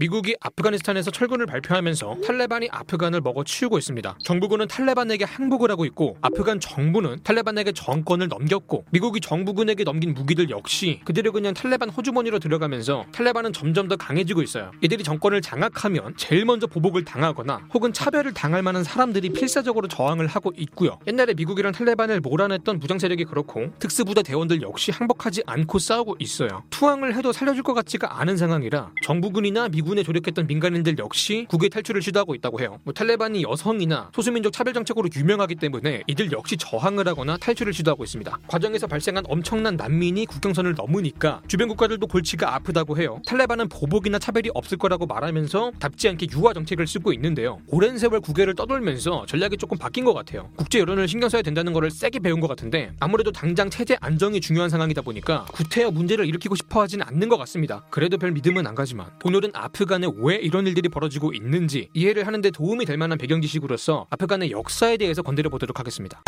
미국이 아프가니스탄에서 철군을 발표하면서 탈레반이 아프간을 먹어치우고 있습니다. 정부군은 탈레반에게 항복을 하고 있고 아프간 정부는 탈레반에게 정권을 넘겼고 미국이 정부군에게 넘긴 무기들 역시 그들이 그냥 탈레반 호주머니로 들어가면서 탈레반은 점점 더 강해지고 있어요. 이들이 정권을 장악하면 제일 먼저 보복을 당하거나 혹은 차별을 당할 만한 사람들이 필사적으로 저항을 하고 있고요. 옛날에 미국이랑 탈레반을 몰아냈던 무장 세력이 그렇고 특수부대 대원들 역시 항복하지 않고 싸우고 있어요. 투항을 해도 살려줄 것 같지가 않은 상황이라 정부군이나 미 군에 조력했던 민간인들 역시 국외 탈출을 시도하고 있다고 해요. 뭐 탈레반이 여성이나 소수민족 차별 정책으로 유명하기 때문에 이들 역시 저항을 하거나 탈출을 시도하고 있습니다. 과정에서 발생한 엄청난 난민이 국경선을 넘으니까 주변 국가들도 골치가 아프다고 해요. 탈레반은 보복이나 차별이 없을 거라고 말하면서 답지 않게 유화 정책을 쓰고 있는데요. 오랜 세월 국외를 떠돌면서 전략이 조금 바뀐 것 같아요. 국제 여론을 신경 써야 된다는 거를 세게 배운 것 같은데 아무래도 당장 체제 안정이 중요한 상황이다 보니까 구태여 문제를 일으키고 싶어 하진 않는 것 같습니다. 그래도 별 믿음은 안 가지만 오늘은 아프 간에 왜 이런 일들이 벌어지고 있는지 이해를 하는데 도움이 될 만한 배경 지식으로서 아프간의 역사에 대해서 건드려 보도록 하겠습니다.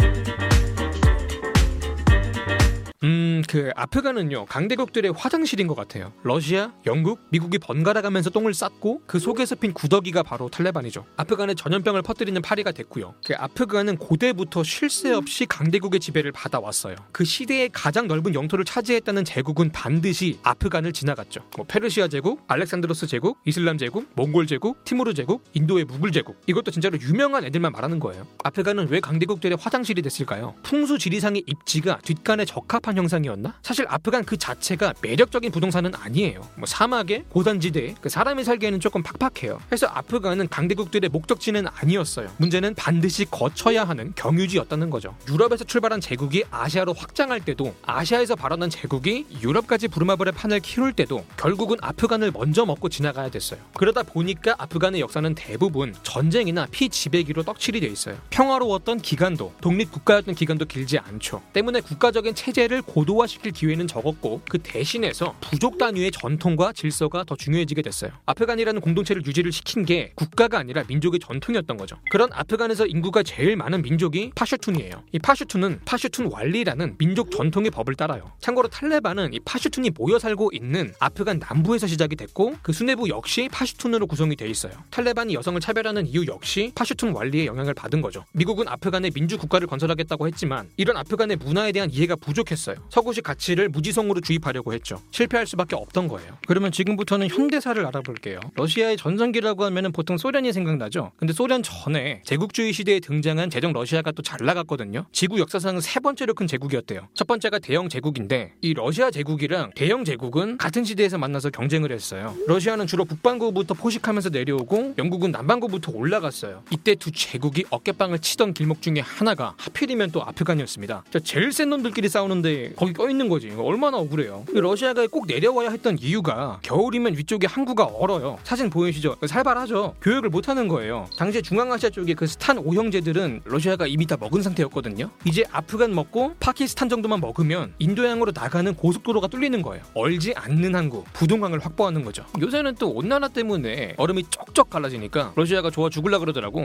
음, 그 아프간은요 강대국들의 화장실인 것 같아요. 러시아, 영국, 미국이 번갈아 가면서 똥을 쌌고 그 속에서 핀 구더기가 바로 탈레반이죠. 아프간에 전염병을 퍼뜨리는 파리가 됐고요. 그 아프간은 고대부터 쉴 새 없이 강대국의 지배를 받아왔어요. 그 시대의 가장 넓은 영토를 차지했다는 제국은 반드시 아프간을 지나갔죠. 뭐 페르시아 제국, 알렉산드로스 제국, 이슬람 제국, 몽골 제국, 티무르 제국, 인도의 무굴 제국. 이것도 진짜로 유명한 애들만 말하는 거예요. 아프간은 왜 강대국들의 화장실이 됐을까요? 풍수 지리상의 입지가 뒷간에 적합한 형상이었나? 사실 아프간 그 자체가 매력적인 부동산은 아니에요. 뭐 사막에 고단지대에 그 사람이 살기에는 조금 팍팍해요. 그래서 아프간은 강대국들의 목적지는 아니었어요. 문제는 반드시 거쳐야 하는 경유지였다는 거죠. 유럽에서 출발한 제국이 아시아로 확장할 때도 아시아에서 발원한 제국이 유럽까지 부루마블의 판을 키울 때도 결국은 아프간을 먼저 먹고 지나가야 됐어요. 그러다 보니까 아프간의 역사는 대부분 전쟁이나 피지배기로 떡칠이 돼 있어요. 평화로웠던 기간도 독립 국가였던 기간도 길지 않죠. 때문에 국가적인 체제를 고도화시킬 기회는 적었고 그 대신에서 부족 단위의 전통과 질서가 더 중요해지게 됐어요. 아프간이라는 공동체를 유지를 시킨 게 국가가 아니라 민족의 전통이었던 거죠. 그런 아프간에서 인구가 제일 많은 민족이 파슈툰이에요. 이 파슈툰은 파슈툰 왈리라는 민족 전통의 법을 따라요. 참고로 탈레반은 이 파슈툰이 모여 살고 있는 아프간 남부에서 시작이 됐고 그 수뇌부 역시 파슈툰으로 구성이 돼 있어요. 탈레반이 여성을 차별하는 이유 역시 파슈툰 왈리의 영향을 받은 거죠. 미국은 아프간에 민주 국가를 건설하겠다고 했지만 이런 아프간의 문화에 대한 이해가 부족했어요. 서구식 가치를 무지성으로 주입하려고 했죠. 실패할 수밖에 없던 거예요. 그러면 지금부터는 현대사를 알아볼게요. 러시아의 전성기라고 하면 보통 소련이 생각나죠. 근데 소련 전에 제국주의 시대에 등장한 제정 러시아가 또 잘 나갔거든요. 지구 역사상 세 번째로 큰 제국이었대요. 첫 번째가 대영 제국인데 이 러시아 제국이랑 대영 제국은 같은 시대에서 만나서 경쟁을 했어요. 러시아는 주로 북반구부터 포식하면서 내려오고 영국은 남반구부터 올라갔어요. 이때 두 제국이 어깨빵을 치던 길목 중에 하나가 하필이면 또 아프간이었습니다. 제일 센 놈들끼리 싸우는데 거기 껴있는 거지. 얼마나 억울해요. 러시아가 꼭 내려와야 했던 이유가 겨울이면 위쪽에 항구가 얼어요. 사진 보이시죠? 살벌하죠. 교역을 못하는 거예요. 당시에 중앙아시아 쪽에 그 스탄 오형제들은 러시아가 이미 다 먹은 상태였거든요. 이제 아프간 먹고 파키스탄 정도만 먹으면 인도양으로 나가는 고속도로가 뚫리는 거예요. 얼지 않는 항구, 부동항을 확보하는 거죠. 요새는 또 온난화 때문에 얼음이 쪽쪽 갈라지니까 러시아가 좋아 죽을라 그러더라고.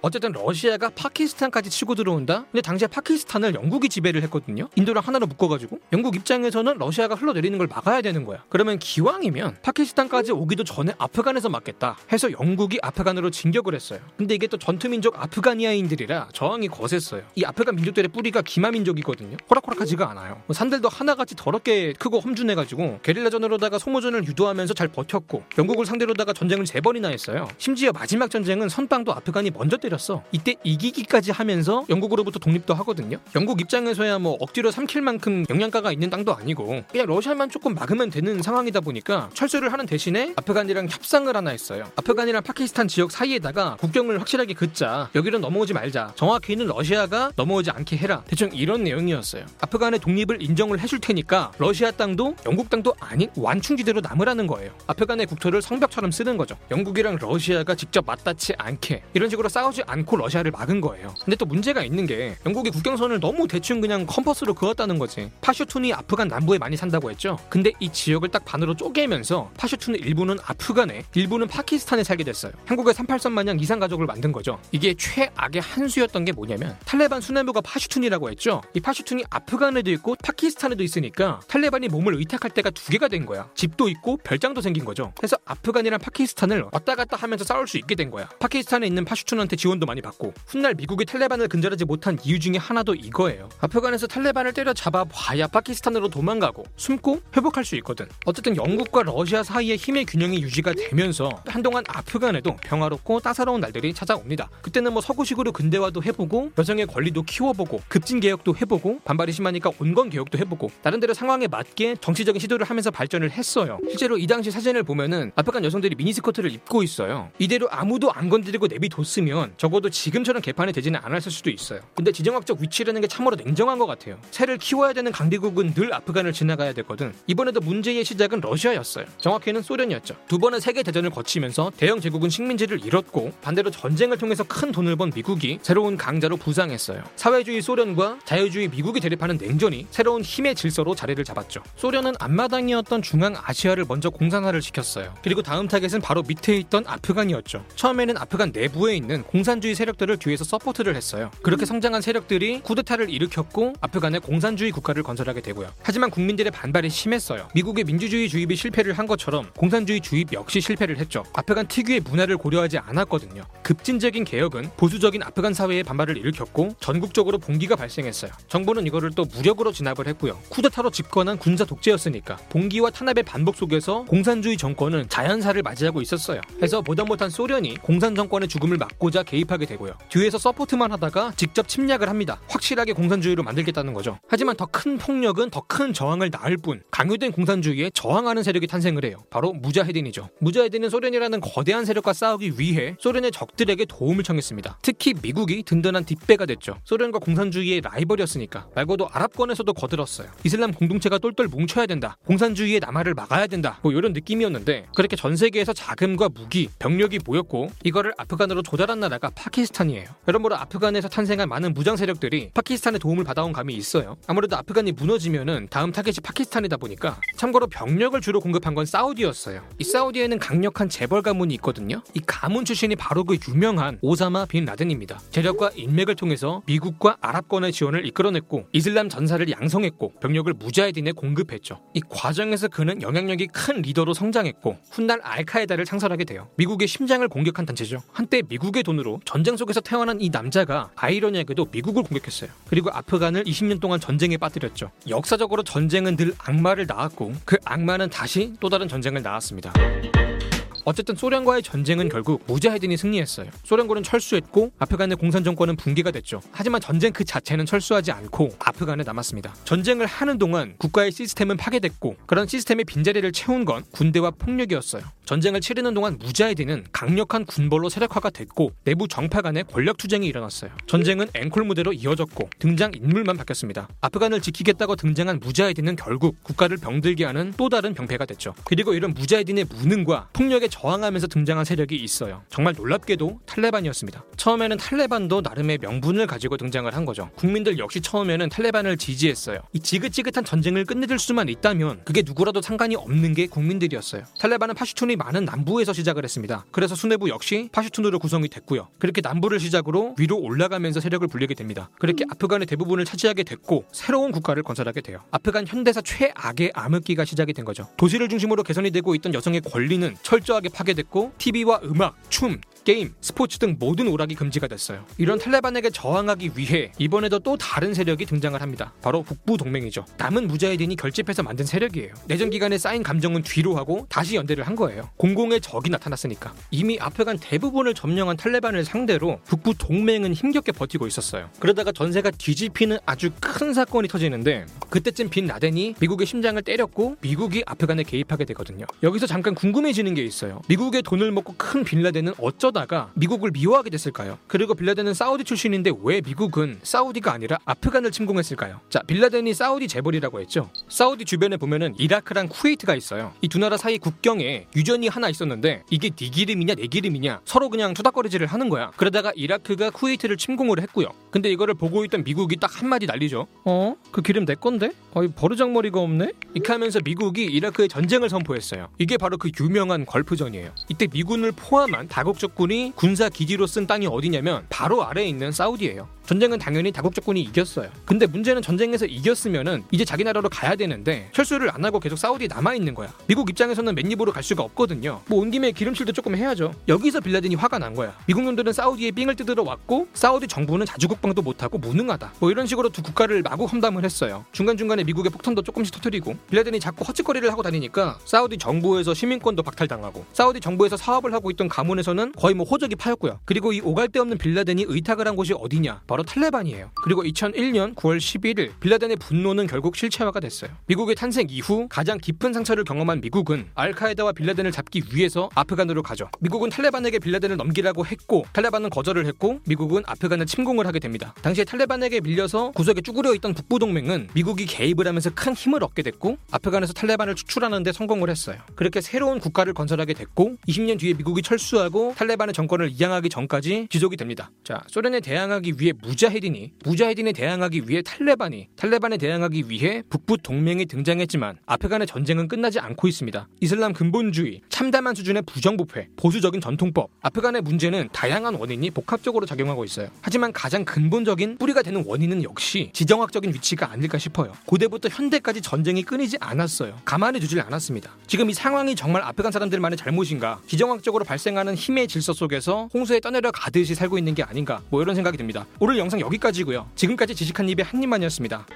어쨌든 러시아가 파키스탄까지 치고 들어온다? 근데 당시에 파키스탄을 영국이 지배를 했거든요? 인도랑 하나로 묶어가지고. 영국 입장에서는 러시아가 흘러내리는 걸 막아야 되는 거야. 그러면 기왕이면 파키스탄까지 오기도 전에 아프간에서 막겠다 해서 영국이 아프간으로 진격을 했어요. 근데 이게 또 전투민족 아프가니아인들이라 저항이 거셌어요. 이 아프간 민족들의 뿌리가 기마민족이거든요. 호락호락하지가 않아요. 뭐 산들도 하나같이 더럽게 크고 험준해가지고 게릴라전으로다가 소모전을 유도하면서 잘 버텼고 영국을 상대로다가 전쟁을 세 번이나 했어요. 심지어 마지막 전쟁은 선빵도 아프간이 먼저 때렸어. 이때 이기기까지 하면서 영국으로부터 독립도 하거든요. 영국 입장에서야 뭐 억지로 삼킬 만큼 영양가가 있는 땅도 아니고 그냥 러시아만 조금 막으면 되는 상황이다 보니까 철수를 하는 대신에 아프간이랑 협상을 하나 했어요. 아프간이랑 파키스탄 지역 사이에다가 국경을 확실하게 긋자. 여기로 넘어오지 말자. 정확히는 러시아가 넘어오지 않게 해라. 대충 이런 내용이었어요. 아프간의 독립을 인정을 해줄 테니까 러시아 땅도 영국 땅도 아닌 완충지대로 남으라는 거예요. 아프간의 국토를 성벽처럼 쓰는 거죠. 영국이랑 러시아가 직접 맞닿지 않게 이런 식으로 싸 우지 들어오지 않고 러시아를 막은 거예요. 근데 또 문제가 있는 게 영국이 국경선을 너무 대충 그냥 컴퍼스로 그었다는 거지. 파슈툰이 아프간 남부에 많이 산다고 했죠. 근데 이 지역을 딱 반으로 쪼개면서 파슈툰의 일부는 아프간에 일부는 파키스탄에 살게 됐어요. 한국의 38선 마냥 이산 가족을 만든 거죠. 이게 최악의 한 수였던 게 뭐냐면 탈레반 수뇌부가 파슈툰이라고 했죠. 이 파슈툰이 아프간에도 있고 파키스탄에도 있으니까 탈레반이 몸을 의탁할 데가 두 개가 된 거야. 집도 있고 별장도 생긴 거죠. 그래서 아프간이랑 파키스탄을 왔다 갔다 하면서 싸울 수 있게 된 거야. 파키스탄에 있는 파슈툰한테 지원도 많이 받고 훗날 미국이 탈레반을 근절하지 못한 이유 중에 하나도 이거예요. 아프간에서 탈레반을 때려잡아 봐야 파키스탄으로 도망가고 숨고 회복할 수 있거든. 어쨌든 영국과 러시아 사이의 힘의 균형이 유지가 되면서 한동안 아프간에도 평화롭고 따사로운 날들이 찾아옵니다. 그때는 뭐 서구식으로 근대화도 해보고 여성의 권리도 키워보고 급진 개혁도 해보고 반발이 심하니까 온건 개혁도 해보고 나름대로 상황에 맞게 정치적인 시도를 하면서 발전을 했어요. 실제로 이 당시 사진을 보면은 아프간 여성들이 미니스커트를 입고 있어요. 이대로 아무도 안 건드리고 내비뒀으면 적어도 지금처럼 개판이 되지는 않았을 수도 있어요. 근데 지정학적 위치라는 게 참으로 냉정한 것 같아요. 새를 키워야 되는 강대국은 늘 아프간을 지나가야 되거든. 이번에도 문제의 시작은 러시아였어요. 정확히는 소련이었죠. 두 번의 세계 대전을 거치면서 대영 제국은 식민지를 잃었고 반대로 전쟁을 통해서 큰 돈을 번 미국이 새로운 강자로 부상했어요. 사회주의 소련과 자유주의 미국이 대립하는 냉전이 새로운 힘의 질서로 자리를 잡았죠. 소련은 앞마당이었던 중앙 아시아를 먼저 공산화를 시켰어요. 그리고 다음 타겟은 바로 밑에 있던 아프간이었죠. 처음에는 아프간 내부에 있는 공산주의 세력들을 뒤에서 support를 했어요. 그렇게 성장한 세력들이 쿠데타를 일으켰고 아프간에 공산주의 국가를 건설하게 되고요. 하지만 국민들의 반발이 심했어요. 미국의 민주주의 주입이 실패를 한 것처럼 공산주의 주입 역시 실패를 했죠. 아프간 특유의 문화를 고려하지 않았거든요. 급진적인 개혁은 보수적인 아프간 사회의 반발을 일으켰고 전국적으로 봉기가 발생했어요. 정부는 이거를 또 무력으로 진압을 했고요. 쿠데타로 집권한 군사 독재였으니까 봉기와 탄압의 반복 속에서 공산주의 정권은 자연사를 맞이하고 있었어요. 해서 보다 못한 소련이 공산 정권의 죽음을 막고자 개입하게 되고요. 뒤에서 support만 하다가 직접 침략을 합니다. 확실하게 공산주의로 만들겠다는 거죠. 하지만 더 큰 폭력은 더 큰 저항을 낳을 뿐 강요된 공산주의에 저항하는 세력이 탄생을 해요. 바로 무자헤딘이죠. 무자헤딘은 소련이라는 거대한 세력과 싸우기 위해 소련의 적들에게 도움을 청했습니다. 특히 미국이 든든한 뒷배가 됐죠. 소련과 공산주의의 라이벌이었으니까 말고도 아랍권에서도 거들었어요. 이슬람 공동체가 똘똘 뭉쳐야 된다. 공산주의의 남하를 막아야 된다. 뭐 이런 느낌이었는데 그렇게 전 세계에서 자금과 무기, 병력이 모였고 이거를 아프간으로 조달한 나라 가 파키스탄이에요. 여러모로 아프간에서 탄생한 많은 무장 세력들이 파키스탄의 도움을 받아온 감이 있어요. 아무래도 아프간이 무너지면은 다음 타겟이 파키스탄이다 보니까 참고로 병력을 주로 공급한 건 사우디였어요. 이 사우디에는 강력한 재벌 가문이 있거든요. 이 가문 출신이 바로 그 유명한 오사마 빈 라덴입니다. 재력과 인맥을 통해서 미국과 아랍권의 지원을 이끌어냈고 이슬람 전사를 양성했고 병력을 무자헤딘에 공급했죠. 이 과정에서 그는 영향력이 큰 리더로 성장했고 훗날 알카에다를 창설하게 돼요. 미국의 심장을 공격한 단체죠. 한때 미국의 돈으로 전쟁 속에서 태어난 이 남자가 아이러니하게도 미국을 공격했어요. 그리고 아프간을 20년 동안 전쟁에 빠뜨렸죠. 역사적으로 전쟁은 늘 악마를 낳았고 그 악마는 다시 또 다른 전쟁을 낳았습니다. 어쨌든 소련과의 전쟁은 결국 무자헤딘이 승리했어요. 소련군은 철수했고 아프간의 공산 정권은 붕괴가 됐죠. 하지만 전쟁 그 자체는 철수하지 않고 아프간에 남았습니다. 전쟁을 하는 동안 국가의 시스템은 파괴됐고 그런 시스템의 빈자리를 채운 건 군대와 폭력이었어요. 전쟁을 치르는 동안 무자헤딘은 강력한 군벌로 세력화가 됐고 내부 정파 간의 권력 투쟁이 일어났어요. 전쟁은 앵콜 무대로 이어졌고 등장 인물만 바뀌었습니다. 아프간을 지키겠다고 등장한 무자헤딘은 결국 국가를 병들게 하는 또 다른 병폐가 됐죠. 그리고 이런 무자헤딘의 무능과 폭력에 저항하면서 등장한 세력이 있어요. 정말 놀랍게도 탈레반이었습니다. 처음에는 탈레반도 나름의 명분을 가지고 등장을 한 거죠. 국민들 역시 처음에는 탈레반을 지지했어요. 이 지긋지긋한 전쟁을 끝내줄 수만 있다면 그게 누구라도 상관이 없는 게 국민들이었어요. 탈레반은 파슈툰이 많은 남부에서 시작을 했습니다. 그래서 수뇌부 역시 파슈툰으로 구성이 됐고요. 그렇게 남부를 시작으로 위로 올라가면서 세력을 불리게 됩니다. 그렇게 아프간의 대부분을 차지하게 됐고 새로운 국가를 건설하게 돼요. 아프간 현대사 최악의 암흑기가 시작이 된 거죠. 도시를 중심으로 개선이 되고 있던 여성의 권리는 철저하게 파괴됐고 TV와 음악, 춤, 게임, 스포츠 등 모든 오락이 금지가 됐어요. 이런 탈레반에게 저항하기 위해 이번에도 또 다른 세력이 등장을 합니다. 바로 북부 동맹이죠. 남은 무자헤딘이 결집해서 만든 세력이에요. 내전 기간에 쌓인 감정은 뒤로 하고 다시 연대를 한 거예요. 공공의 적이 나타났으니까. 이미 아프간 대부분을 점령한 탈레반을 상대로 북부 동맹은 힘겹게 버티고 있었어요. 그러다가 전세가 뒤집히는 아주 큰 사건이 터지는데 그때쯤 빈 라덴이 미국의 심장을 때렸고 미국이 아프간에 개입하게 되거든요. 여기서 잠깐 궁금해지는 게 있어요. 미국의 돈을 먹고 큰 빈 라덴은 어쩌 어쩌다가 미국을 미워하게 됐을까요? 그리고 빈 라덴은 사우디 출신인데 왜 미국은 사우디가 아니라 아프간을 침공했을까요? 자, 빈 라덴이 사우디 재벌이라고 했죠. 사우디 주변에 보면은 이라크랑 쿠웨이트가 있어요. 이 두 나라 사이 국경에 유전이 하나 있었는데 이게 네 기름이냐 내 기름이냐 서로 그냥 투닥거리질을 하는 거야. 그러다가 이라크가 쿠웨이트를 침공을 했고요. 근데 이거를 보고 있던 미국이 딱 한마디 날리죠. 어? 그 기름 내 건데? 어이 버르장머리가 없네? 이렇게 하면서 미국이 이라크에 전쟁을 선포했어요. 이게 바로 그 유명한 걸프전이에요. 이때 미군을 포함한 다국적 군이 군사 기지로 쓴 땅이 어디냐면 바로 아래에 있는 사우디예요. 전쟁은 당연히 다국적군이 이겼어요. 근데 문제는 전쟁에서 이겼으면은 이제 자기 나라로 가야 되는데 철수를 안 하고 계속 사우디에 남아 있는 거야. 미국 입장에서는 맨입으로 갈 수가 없거든요. 뭐 온 김에 기름칠도 조금 해야죠. 여기서 빌라덴이 화가 난 거야. 미국 놈들은 사우디에 삥을 뜯으러 왔고 사우디 정부는 자주국방도 못하고 무능하다. 뭐 이런 식으로 두 국가를 마구 험담을 했어요. 중간 중간에 미국의 폭탄도 조금씩 터뜨리고 빌라덴이 자꾸 헛짓거리를 하고 다니니까 사우디 정부에서 시민권도 박탈당하고 사우디 정부에서 사업을 하고 있던 가문에서는 거의 뭐 호적이 파였고요. 그리고 이 오갈 데 없는 빌라덴이 의탁을 한 곳이 어디냐? 바로 탈레반이에요. 그리고 2001년 9월 11일 빌라덴의 분노는 결국 실체화가 됐어요. 미국의 탄생 이후 가장 깊은 상처를 경험한 미국은 알카에다와 빌라덴을 잡기 위해서 아프간으로 가죠. 미국은 탈레반에게 빌라덴을 넘기라고 했고 탈레반은 거절을 했고 미국은 아프간을 침공을 하게 됩니다. 당시에 탈레반에게 밀려서 구석에 쭈그려 있던 북부 동맹은 미국이 개입을 하면서 큰 힘을 얻게 됐고 아프간에서 탈레반을 추출하는 데 성공을 했어요. 그렇게 새로운 국가를 건설하게 됐고 20년 뒤에 미국이 철수하고 탈레반 의 정권을 이양하기 전까지 지속이 됩니다. 자, 소련에 대항하기 위해 무자헤딘이 무자헤딘에 대항하기 위해 탈레반이 탈레반에 대항하기 위해 북부 동맹이 등장했지만 아프간의 전쟁은 끝나지 않고 있습니다. 이슬람 근본주의, 참담한 수준의 부정부패, 보수적인 전통법. 아프간의 문제는 다양한 원인이 복합적으로 작용하고 있어요. 하지만 가장 근본적인 뿌리가 되는 원인은 역시 지정학적인 위치가 아닐까 싶어요. 고대부터 현대까지 전쟁이 끊이지 않았어요. 가만히 두질 않았습니다. 지금 이 상황이 정말 아프간 사람들만의 잘못인가? 지정학적으로 발생하는 힘의 질서 속에서 홍수에 떠내려 가듯이 살고 있는 게 아닌가? 뭐 이런 생각이 듭니다. 오늘 영상 여기까지고요. 지금까지 지식한 입의 한 입만이었습니다.